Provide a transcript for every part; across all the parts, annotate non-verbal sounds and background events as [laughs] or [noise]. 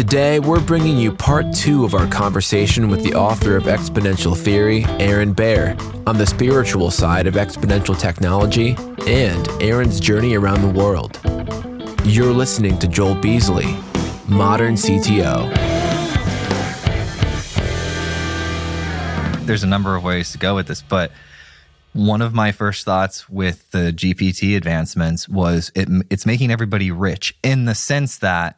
Today, we're bringing you part two of our conversation with the author of Exponential Theory, Aaron Bare, on the spiritual side of exponential technology and Aaron's journey around the world. You're listening to Joel Beasley, Modern CTO. There's a number of ways to go with this, but one of my first thoughts with the GPT advancements was it, it's making everybody rich in the sense that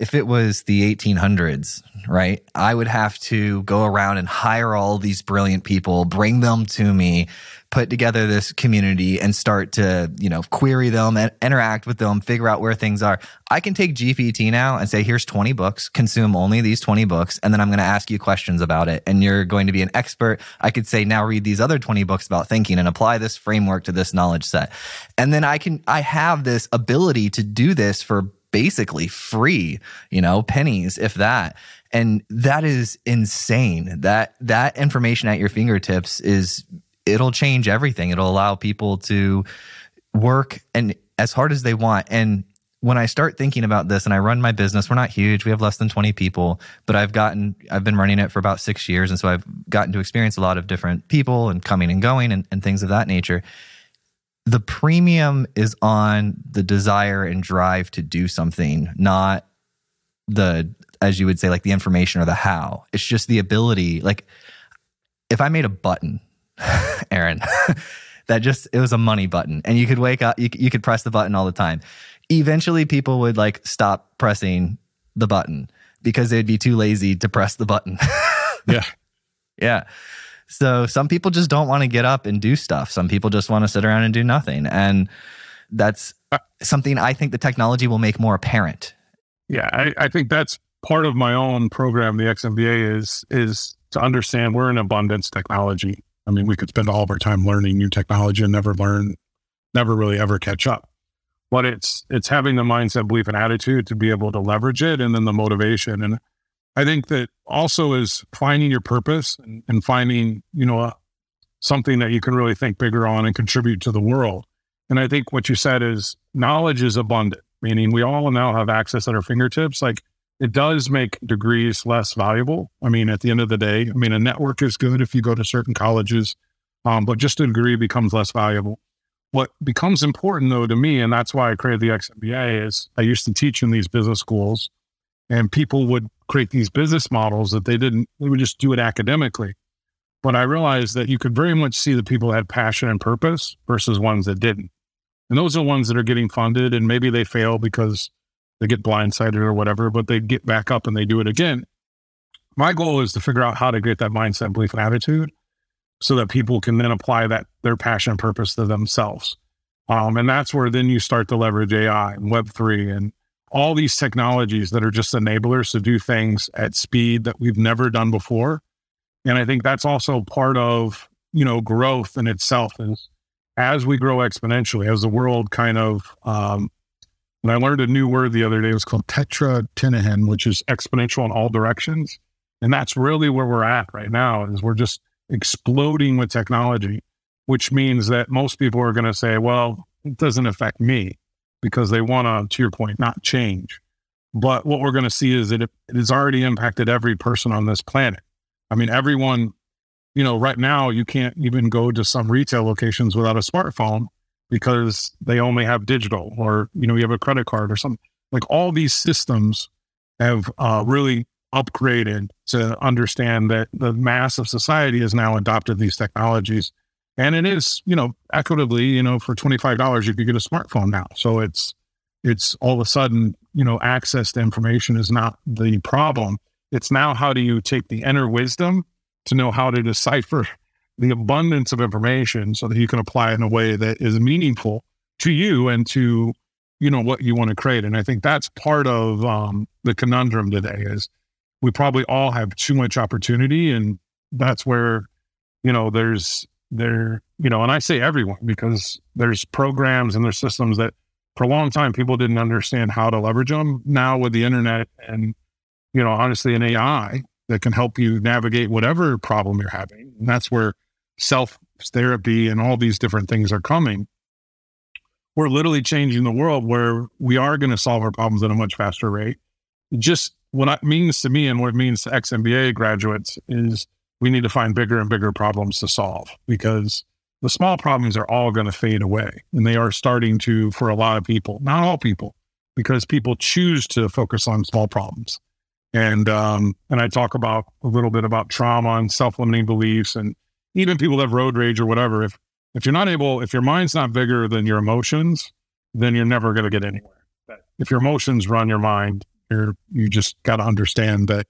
if it was the 1800s, right, I would have to go around and hire all these brilliant people, bring them to me, put together this community and start to, you know, query them and interact with them, figure out where things are. I can take GPT now and say, here's 20 books, consume only these 20 books, and then I'm going to ask you questions about it. And you're going to be an expert. I could say, now read these other 20 books about thinking and apply this framework to this knowledge set. And then I can, I have this ability to do this for basically free, you know, pennies, if that. And that is insane. That that information at your fingertips is it'll change everything. It'll allow people to work and as hard as they want. And when I start thinking about this and I run my business, we're not huge. We have less than 20 people, but I've gotten, I've been running it for about six years. And so I've gotten to experience a lot of different people and coming and going and, and things of that nature the premium is on the desire and drive to do something, not the, as you would say, like the information or the how. It's just the ability. Like, if I made a button, [laughs] Aaron, [laughs] that just, it was a money button, and you could wake up, you, you could press the button all the time. Eventually, people would like stop pressing the button because they'd be too lazy to press the button. [laughs] yeah. Yeah. So some people just don't want to get up and do stuff. Some people just want to sit around and do nothing. And that's uh, something I think the technology will make more apparent. Yeah, I, I think that's part of my own program, the XMBA, is is to understand we're in abundance technology. I mean, we could spend all of our time learning new technology and never learn, never really ever catch up. But it's it's having the mindset, belief, and attitude to be able to leverage it, and then the motivation. And I think that also is finding your purpose and, and finding, you know, uh, something that you can really think bigger on and contribute to the world. And I think what you said is knowledge is abundant, meaning we all now have access at our fingertips. Like it does make degrees less valuable. I mean, at the end of the day, I mean, a network is good if you go to certain colleges, um, but just a degree becomes less valuable. What becomes important though to me, and that's why I created the XMBA, is I used to teach in these business schools and people would create these business models that they didn't, they would just do it academically. But I realized that you could very much see the people that had passion and purpose versus ones that didn't. And those are ones that are getting funded and maybe they fail because they get blindsided or whatever, but they get back up and they do it again. My goal is to figure out how to get that mindset, belief, and attitude so that people can then apply that their passion and purpose to themselves. Um, and that's where then you start to leverage AI and Web3 and all these technologies that are just enablers to do things at speed that we've never done before. And I think that's also part of, you know, growth in itself is as we grow exponentially, as the world kind of, um, and I learned a new word the other day, it was called tetragrammaton, which is exponential in all directions. And that's really where we're at right now is we're just exploding with technology, which means that most people are going to say, well, it doesn't affect me because they want to, to your point, not change. But what we're going to see is that it, it has already impacted every person on this planet. I mean, everyone, you know, right now you can't even go to some retail locations without a smartphone because they only have digital or, you know, you have a credit card or something. Like all these systems have uh, really upgraded to understand that the mass of society has now adopted these technologies and it is you know equitably you know for $25 you could get a smartphone now. So it's it's all of a sudden you know access to information is not the problem. It's now how do you take the inner wisdom to know how to decipher the abundance of information so that you can apply it in a way that is meaningful to you and to you know what you want to create. And i think that's part of um, the conundrum today is we probably all have too much opportunity and that's where you know there's there, you know, and I say everyone because there's programs and there's systems that for a long time people didn't understand how to leverage them. Now with the internet and, you know, honestly, an AI that can help you navigate whatever problem you're having. And that's where self therapy and all these different things are coming. We're literally changing the world where we are going to solve our problems at a much faster rate. Just what it means to me and what it means to XMBA graduates is we need to find bigger and bigger problems to solve because the small problems are all going to fade away. And they are starting to for a lot of people, not all people, because people choose to focus on small problems. And um, and I talk about a little bit about trauma and self-limiting beliefs and even people that have road rage or whatever. If if you're not able, if your mind's not bigger than your emotions, then you're never going to get anywhere. If your emotions run your mind, you're you just got to understand that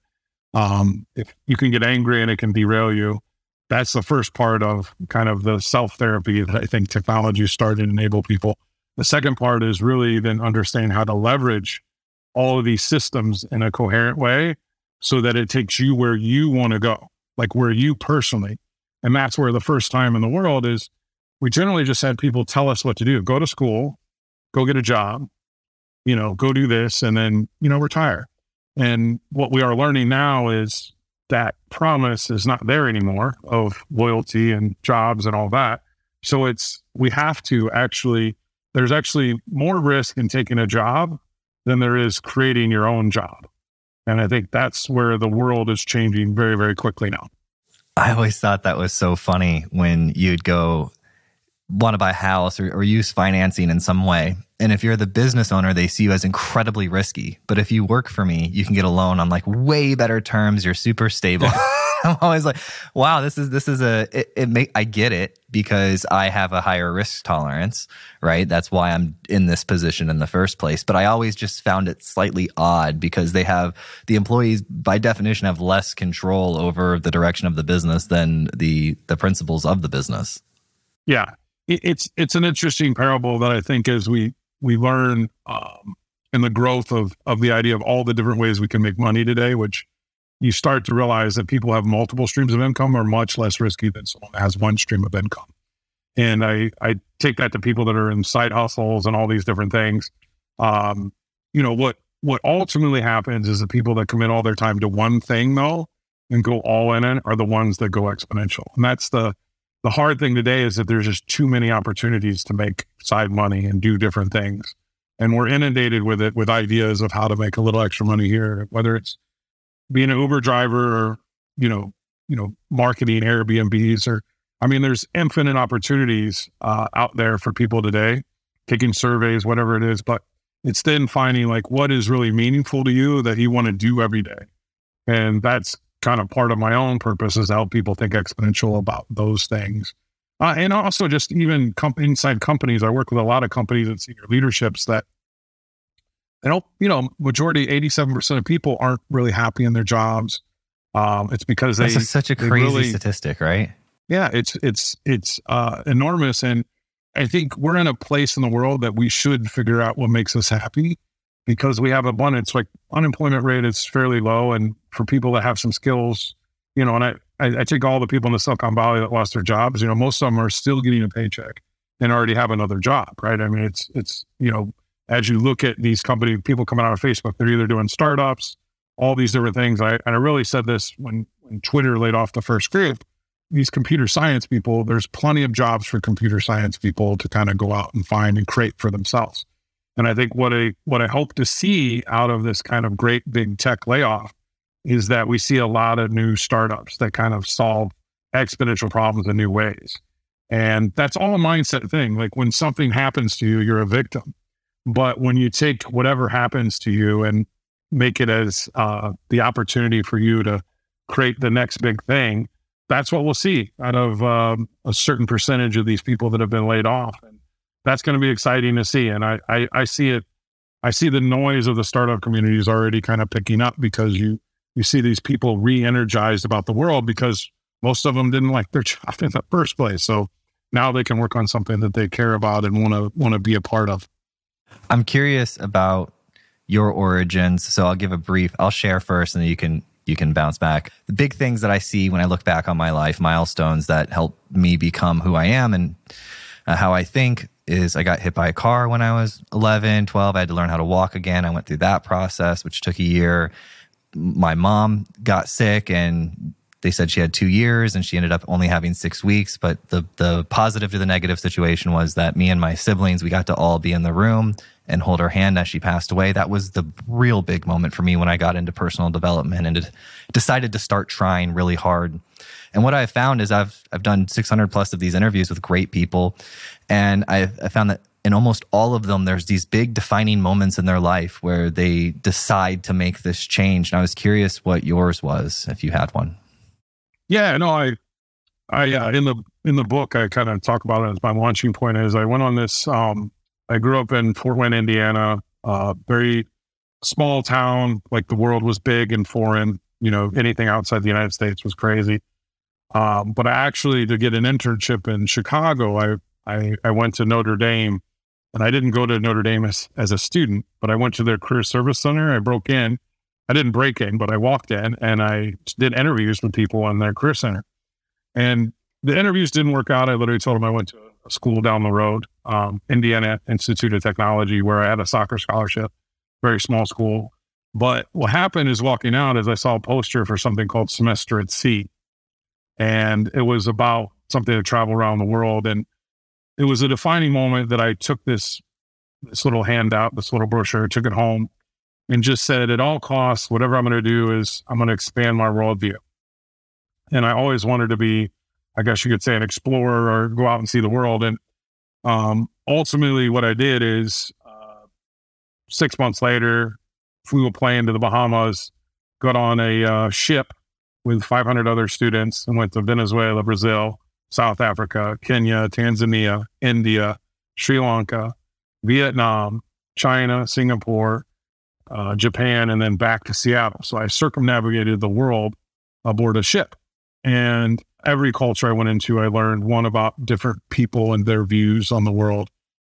um, if you can get angry and it can derail you, that's the first part of kind of the self therapy that I think technology started to enable people. The second part is really then understand how to leverage all of these systems in a coherent way so that it takes you where you want to go, like where you personally. And that's where the first time in the world is we generally just had people tell us what to do go to school, go get a job, you know, go do this, and then, you know, retire. And what we are learning now is that promise is not there anymore of loyalty and jobs and all that. So it's, we have to actually, there's actually more risk in taking a job than there is creating your own job. And I think that's where the world is changing very, very quickly now. I always thought that was so funny when you'd go want to buy a house or, or use financing in some way. And if you're the business owner, they see you as incredibly risky. But if you work for me, you can get a loan on like way better terms. You're super stable. [laughs] [laughs] I'm always like, wow, this is this is a it, it make I get it because I have a higher risk tolerance, right? That's why I'm in this position in the first place. But I always just found it slightly odd because they have the employees by definition have less control over the direction of the business than the the principals of the business. Yeah, it's it's an interesting parable that I think as we we learn um, in the growth of of the idea of all the different ways we can make money today, which you start to realize that people have multiple streams of income are much less risky than someone that has one stream of income. And I I take that to people that are in side hustles and all these different things. Um, you know what what ultimately happens is the people that commit all their time to one thing though and go all in it are the ones that go exponential. And that's the the hard thing today is that there's just too many opportunities to make side money and do different things. And we're inundated with it with ideas of how to make a little extra money here, whether it's being an Uber driver or, you know, you know, marketing Airbnbs or I mean, there's infinite opportunities uh, out there for people today, taking surveys, whatever it is. But it's then finding like what is really meaningful to you that you want to do every day. And that's kind of part of my own purpose is to help people think exponential about those things. Uh, and also just even comp- inside companies, I work with a lot of companies and senior leaderships that they don't, you know, majority, 87% of people aren't really happy in their jobs. Um, it's because they, That's such a crazy really, statistic, right? Yeah, it's, it's, it's, uh, enormous. And I think we're in a place in the world that we should figure out what makes us happy because we have abundance. Like unemployment rate is fairly low, and for people that have some skills, you know, and I, I, I take all the people in the Silicon Valley that lost their jobs. You know, most of them are still getting a paycheck and already have another job, right? I mean, it's it's you know, as you look at these company people coming out of Facebook, they're either doing startups, all these different things. I and I really said this when when Twitter laid off the first group. These computer science people, there's plenty of jobs for computer science people to kind of go out and find and create for themselves. And I think what I what I hope to see out of this kind of great big tech layoff is that we see a lot of new startups that kind of solve exponential problems in new ways. And that's all a mindset thing. Like when something happens to you, you're a victim. But when you take whatever happens to you and make it as uh, the opportunity for you to create the next big thing, that's what we'll see out of um, a certain percentage of these people that have been laid off. And that's going to be exciting to see. And I, I, I see it. I see the noise of the startup community is already kind of picking up because you you see these people re-energized about the world because most of them didn't like their [laughs] job in the first place. So now they can work on something that they care about and want to want to be a part of. I'm curious about your origins. So I'll give a brief. I'll share first, and then you can you can bounce back. The big things that I see when I look back on my life, milestones that help me become who I am and uh, how I think is I got hit by a car when I was 11, 12. I had to learn how to walk again. I went through that process, which took a year. My mom got sick and they said she had two years and she ended up only having six weeks. But the, the positive to the negative situation was that me and my siblings, we got to all be in the room and hold her hand as she passed away. That was the real big moment for me when I got into personal development and decided to start trying really hard. And what I've found is I've I've done 600 plus of these interviews with great people, and I found that in almost all of them, there's these big defining moments in their life where they decide to make this change. And I was curious what yours was, if you had one. Yeah, no, I, I uh, in the in the book, I kind of talk about it as my launching point. Is I went on this. Um, I grew up in Fort Wayne, Indiana, uh, very small town. Like the world was big and foreign. You know, anything outside the United States was crazy. Um, but I actually to get an internship in Chicago, I I, I went to Notre Dame and I didn't go to Notre Dame as, as a student, but I went to their career service center. I broke in. I didn't break in, but I walked in and I did interviews with people on their career center. And the interviews didn't work out. I literally told them I went to school down the road, um, Indiana Institute of Technology, where I had a soccer scholarship, very small school. But what happened is walking out is I saw a poster for something called Semester at Sea. And it was about something to travel around the world. And it was a defining moment that I took this this little handout, this little brochure, took it home, and just said, at all costs, whatever I'm going to do is I'm going to expand my worldview. And I always wanted to be, I guess you could say, an explorer or go out and see the world. And um, ultimately, what I did is uh, six months later, flew a plane to the Bahamas, got on a uh, ship with 500 other students, and went to Venezuela, Brazil, South Africa, Kenya, Tanzania, India, Sri Lanka, Vietnam, China, Singapore, uh, Japan, and then back to Seattle. So I circumnavigated the world aboard a ship. And every culture I went into, I learned one about different people and their views on the world.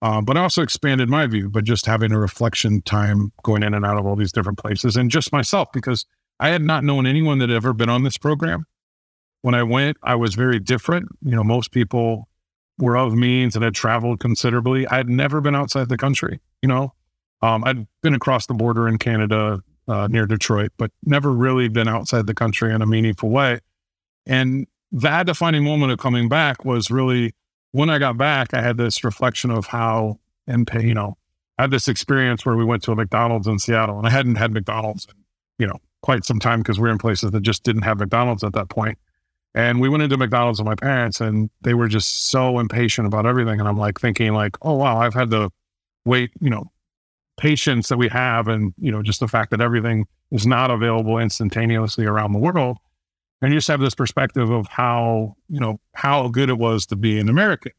Um, but I also expanded my view, but just having a reflection time going in and out of all these different places and just myself, because I had not known anyone that had ever been on this program when I went, I was very different. You know, most people were of means and had traveled considerably. I had never been outside the country. You know, um, I'd been across the border in Canada uh, near Detroit, but never really been outside the country in a meaningful way. And that defining moment of coming back was really when I got back. I had this reflection of how, and you know, I had this experience where we went to a McDonald's in Seattle, and I hadn't had McDonald's in you know quite some time because we we're in places that just didn't have McDonald's at that point. And we went into McDonald's with my parents and they were just so impatient about everything. And I'm like thinking like, oh wow, I've had the wait, you know, patience that we have and, you know, just the fact that everything is not available instantaneously around the world. And you just have this perspective of how, you know, how good it was to be an American,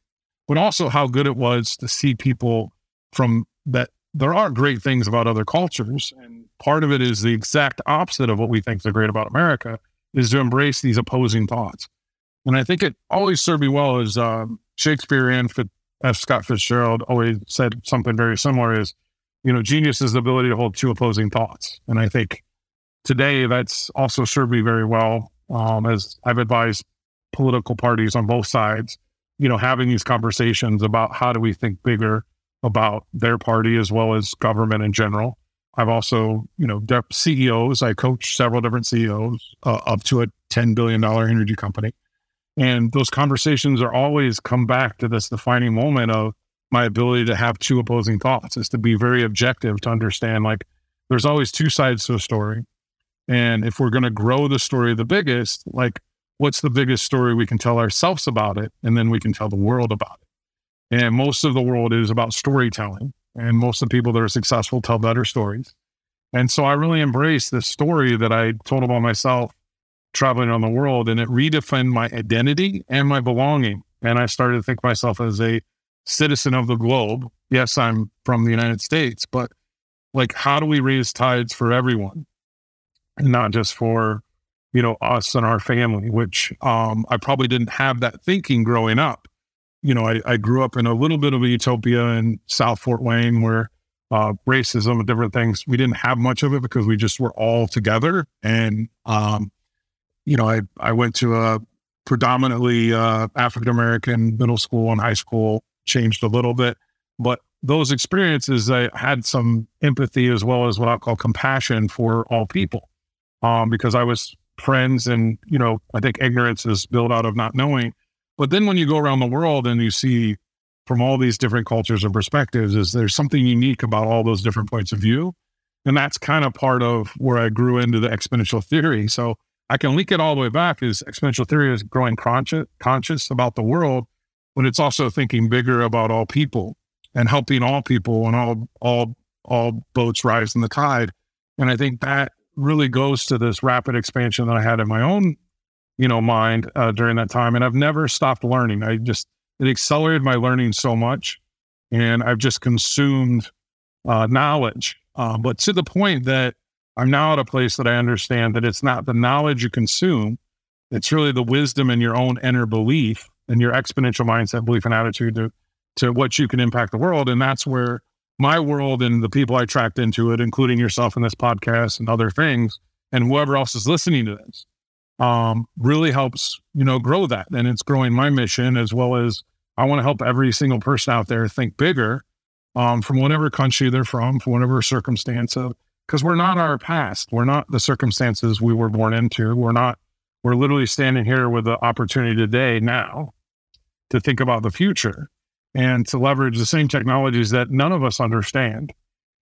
but also how good it was to see people from that there are great things about other cultures. And part of it is the exact opposite of what we think is great about America is to embrace these opposing thoughts. And I think it always served me well as um, Shakespeare and F. Scott Fitzgerald always said something very similar is, you know, genius is the ability to hold two opposing thoughts. And I think today that's also served me very well um, as I've advised political parties on both sides, you know, having these conversations about how do we think bigger about their party as well as government in general I've also, you know, CEOs. I coach several different CEOs uh, up to a $10 billion energy company. And those conversations are always come back to this defining moment of my ability to have two opposing thoughts is to be very objective to understand like there's always two sides to a story. And if we're going to grow the story the biggest, like what's the biggest story we can tell ourselves about it? And then we can tell the world about it. And most of the world is about storytelling. And most of the people that are successful tell better stories. And so I really embraced this story that I told about myself traveling around the world, and it redefined my identity and my belonging. And I started to think myself as a citizen of the globe. Yes, I'm from the United States, but like, how do we raise tides for everyone, not just for you know us and our family? Which um, I probably didn't have that thinking growing up you know, I, I grew up in a little bit of a utopia in South Fort Wayne where uh, racism and different things, we didn't have much of it because we just were all together. And, um, you know, I, I went to a predominantly uh, African American middle school and high school, changed a little bit. But those experiences, I had some empathy as well as what I call compassion for all people um, because I was friends and, you know, I think ignorance is built out of not knowing. But then when you go around the world and you see from all these different cultures and perspectives is there's something unique about all those different points of view. And that's kind of part of where I grew into the exponential theory. So I can link it all the way back is exponential theory is growing conscious, conscious about the world, but it's also thinking bigger about all people and helping all people and all all all boats rise in the tide. And I think that really goes to this rapid expansion that I had in my own, you know, mind uh, during that time. And I've never stopped learning. I just it accelerated my learning so much, and I've just consumed uh, knowledge. Uh, but to the point that I'm now at a place that I understand that it's not the knowledge you consume, it's really the wisdom in your own inner belief and your exponential mindset, belief, and attitude to, to what you can impact the world. And that's where my world and the people I tracked into it, including yourself in this podcast and other things, and whoever else is listening to this, um, really helps, you know, grow that. And it's growing my mission as well as I want to help every single person out there think bigger um, from whatever country they're from, from whatever circumstance of, because we're not our past. We're not the circumstances we were born into. We're not, we're literally standing here with the opportunity today, now, to think about the future and to leverage the same technologies that none of us understand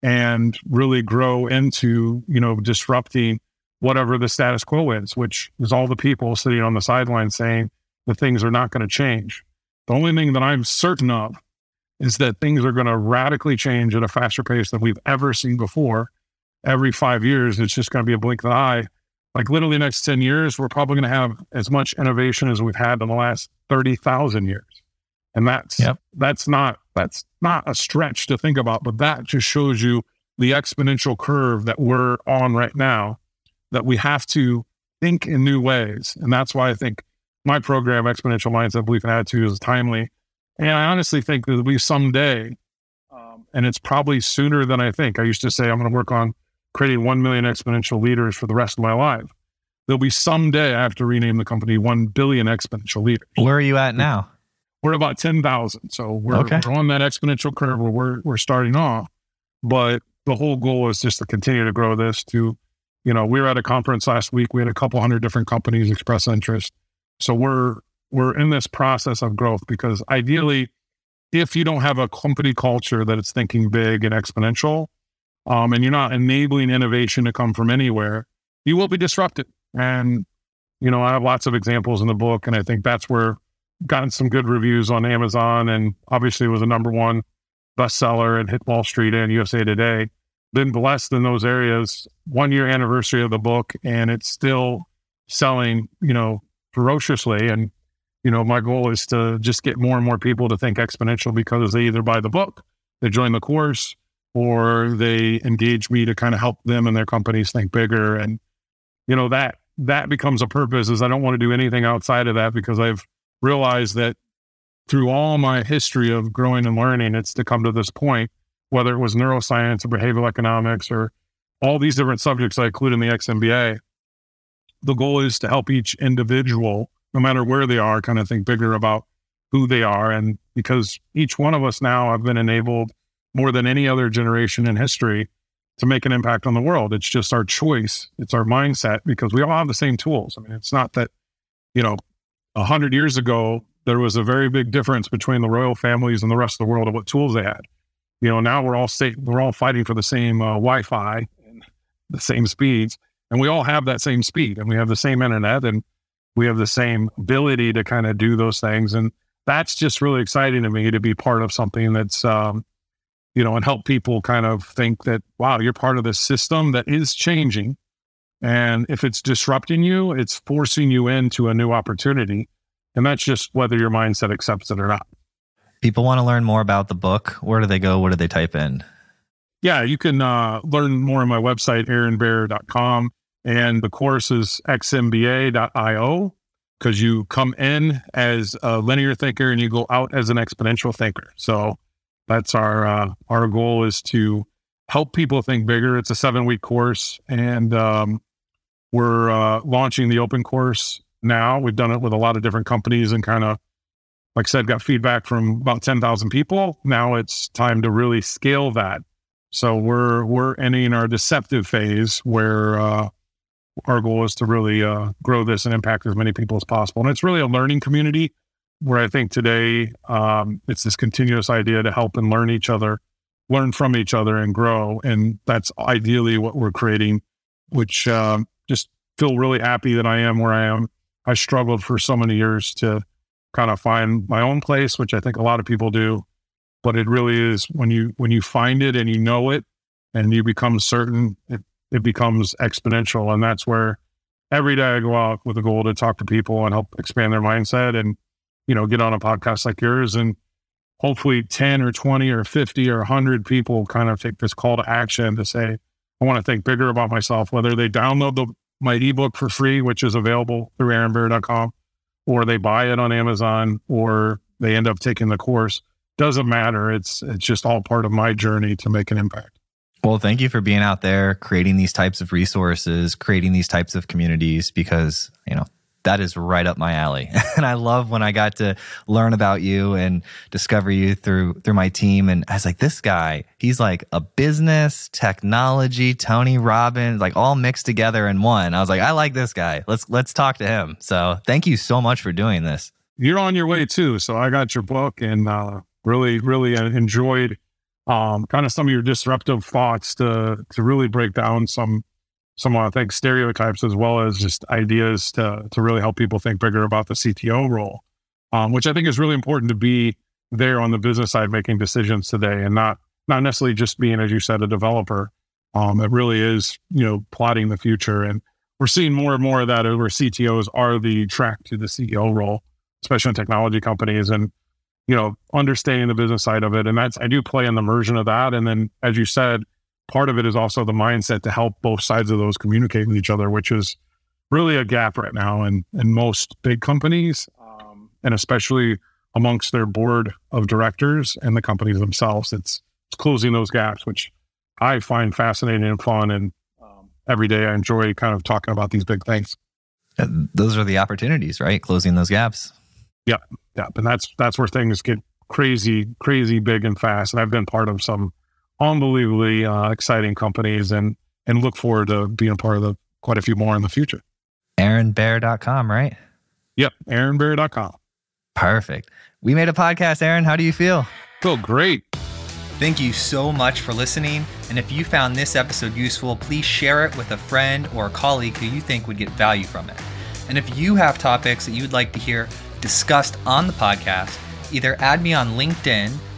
and really grow into, you know, disrupting whatever the status quo is, which is all the people sitting on the sidelines saying that things are not going to change. The only thing that I'm certain of is that things are going to radically change at a faster pace than we've ever seen before. Every five years, it's just going to be a blink of the eye. Like literally, next 10 years, we're probably going to have as much innovation as we've had in the last 30,000 years. And that's yep. that's not that's not a stretch to think about, but that just shows you the exponential curve that we're on right now that we have to think in new ways. And that's why I think my program, Exponential Mindset, Belief and Attitude, is timely. And I honestly think that we someday, um, and it's probably sooner than I think. I used to say I'm going to work on creating 1 million exponential leaders for the rest of my life. There'll be someday I have to rename the company 1 billion exponential leaders. Where are you at now? We're about 10,000. So we're, okay. we're on that exponential curve where we're, we're starting off. But the whole goal is just to continue to grow this to, you know, we were at a conference last week. We had a couple hundred different companies express interest. So we're, we're in this process of growth because ideally, if you don't have a company culture that is thinking big and exponential, um, and you're not enabling innovation to come from anywhere, you will be disrupted. And, you know, I have lots of examples in the book, and I think that's where gotten some good reviews on Amazon and obviously was a number one bestseller and hit Wall Street and USA Today. Been blessed in those areas. One year anniversary of the book, and it's still selling, you know, ferociously. And, you know, my goal is to just get more and more people to think exponential because they either buy the book, they join the course, or they engage me to kind of help them and their companies think bigger. And, you know, that that becomes a purpose is I don't want to do anything outside of that because I've realized that through all my history of growing and learning, it's to come to this point, whether it was neuroscience or behavioral economics or all these different subjects I include in the XMBA. The goal is to help each individual, no matter where they are, kind of think bigger about who they are. And because each one of us now have been enabled more than any other generation in history to make an impact on the world. It's just our choice. It's our mindset because we all have the same tools. I mean, it's not that, you know, a hundred years ago, there was a very big difference between the royal families and the rest of the world of what tools they had. You know, now we're all state, we're all fighting for the same uh, Wi-Fi and the same speeds, and we all have that same speed, and we have the same internet, and we have the same ability to kind of do those things, and that's just really exciting to me to be part of something that's, um, you know, and help people kind of think that wow, you're part of this system that is changing, and if it's disrupting you, it's forcing you into a new opportunity. And that's just whether your mindset accepts it or not. People want to learn more about the book. Where do they go? What do they type in? Yeah, you can uh, learn more on my website, aaronbare.com. And the course is xmba.io because you come in as a linear thinker and you go out as an exponential thinker. So that's our uh, our goal is to help people think bigger. It's a seven week course, and um, we're uh, launching the open course now. We've done it with a lot of different companies and kind of, like I said, got feedback from about 10,000 people. Now it's time to really scale that. So we're we're entering our deceptive phase where uh, our goal is to really uh, grow this and impact as many people as possible. And it's really a learning community where I think today um, it's this continuous idea to help and learn each other, learn from each other, and grow. And that's ideally what we're creating, which um, just feel really happy that I am where I am. I struggled for so many years to kind of find my own place, which I think a lot of people do. But it really is when you when you find it and you know it and you become certain, it, it becomes exponential. And that's where every day I go out with a goal to talk to people and help expand their mindset and, you know, get on a podcast like yours and hopefully 10 or 20 or 50 or 100 people kind of take this call to action to say, I want to think bigger about myself, whether they download the, my ebook for free, which is available through aaronbare.com, or they buy it on Amazon, or they end up taking the course. Doesn't matter. It's it's just all part of my journey to make an impact. Well, thank you for being out there, creating these types of resources, creating these types of communities, because, you know, that is right up my alley. [laughs] and I love when I got to learn about you and discover you through through my team. And I was like, this guy, he's like a business, technology, Tony Robbins, like all mixed together in one. I was like, I like this guy. Let's let's talk to him. So thank you so much for doing this. You're on your way too. So I got your book and uh, really, really enjoyed um, kind of some of your disruptive thoughts to to really break down some some I think stereotypes as well as just ideas to to really help people think bigger about the CTO role, um, which I think is really important to be there on the business side making decisions today and not not necessarily just being as you said a developer. Um, it really is you know plotting the future and we're seeing more and more of that over CTOs are the track to the CEO role, especially in technology companies and you know, understanding the business side of it. And that's, I do play in the immersion of that. And then, as you said, part of it is also the mindset to help both sides of those communicate with each other, which is really a gap right now in, in most big companies, um, and especially amongst their board of directors and the companies themselves. It's, it's closing those gaps, which I find fascinating and fun. And um, every day I enjoy kind of talking about these big things. And those are the opportunities, right? Closing those gaps. Yeah, yeah, and that's that's where things get crazy, crazy big and fast. And I've been part of some unbelievably uh, exciting companies, and and look forward to being a part of the quite a few more in the future. AaronBare.com, right? Yep, AaronBare.com. Perfect. We made a podcast, Aaron. How do you feel? Feel great. Thank you so much for listening. And if you found this episode useful, please share it with a friend or a colleague who you think would get value from it. And if you have topics that you'd like to hear discussed on the podcast, either add me on LinkedIn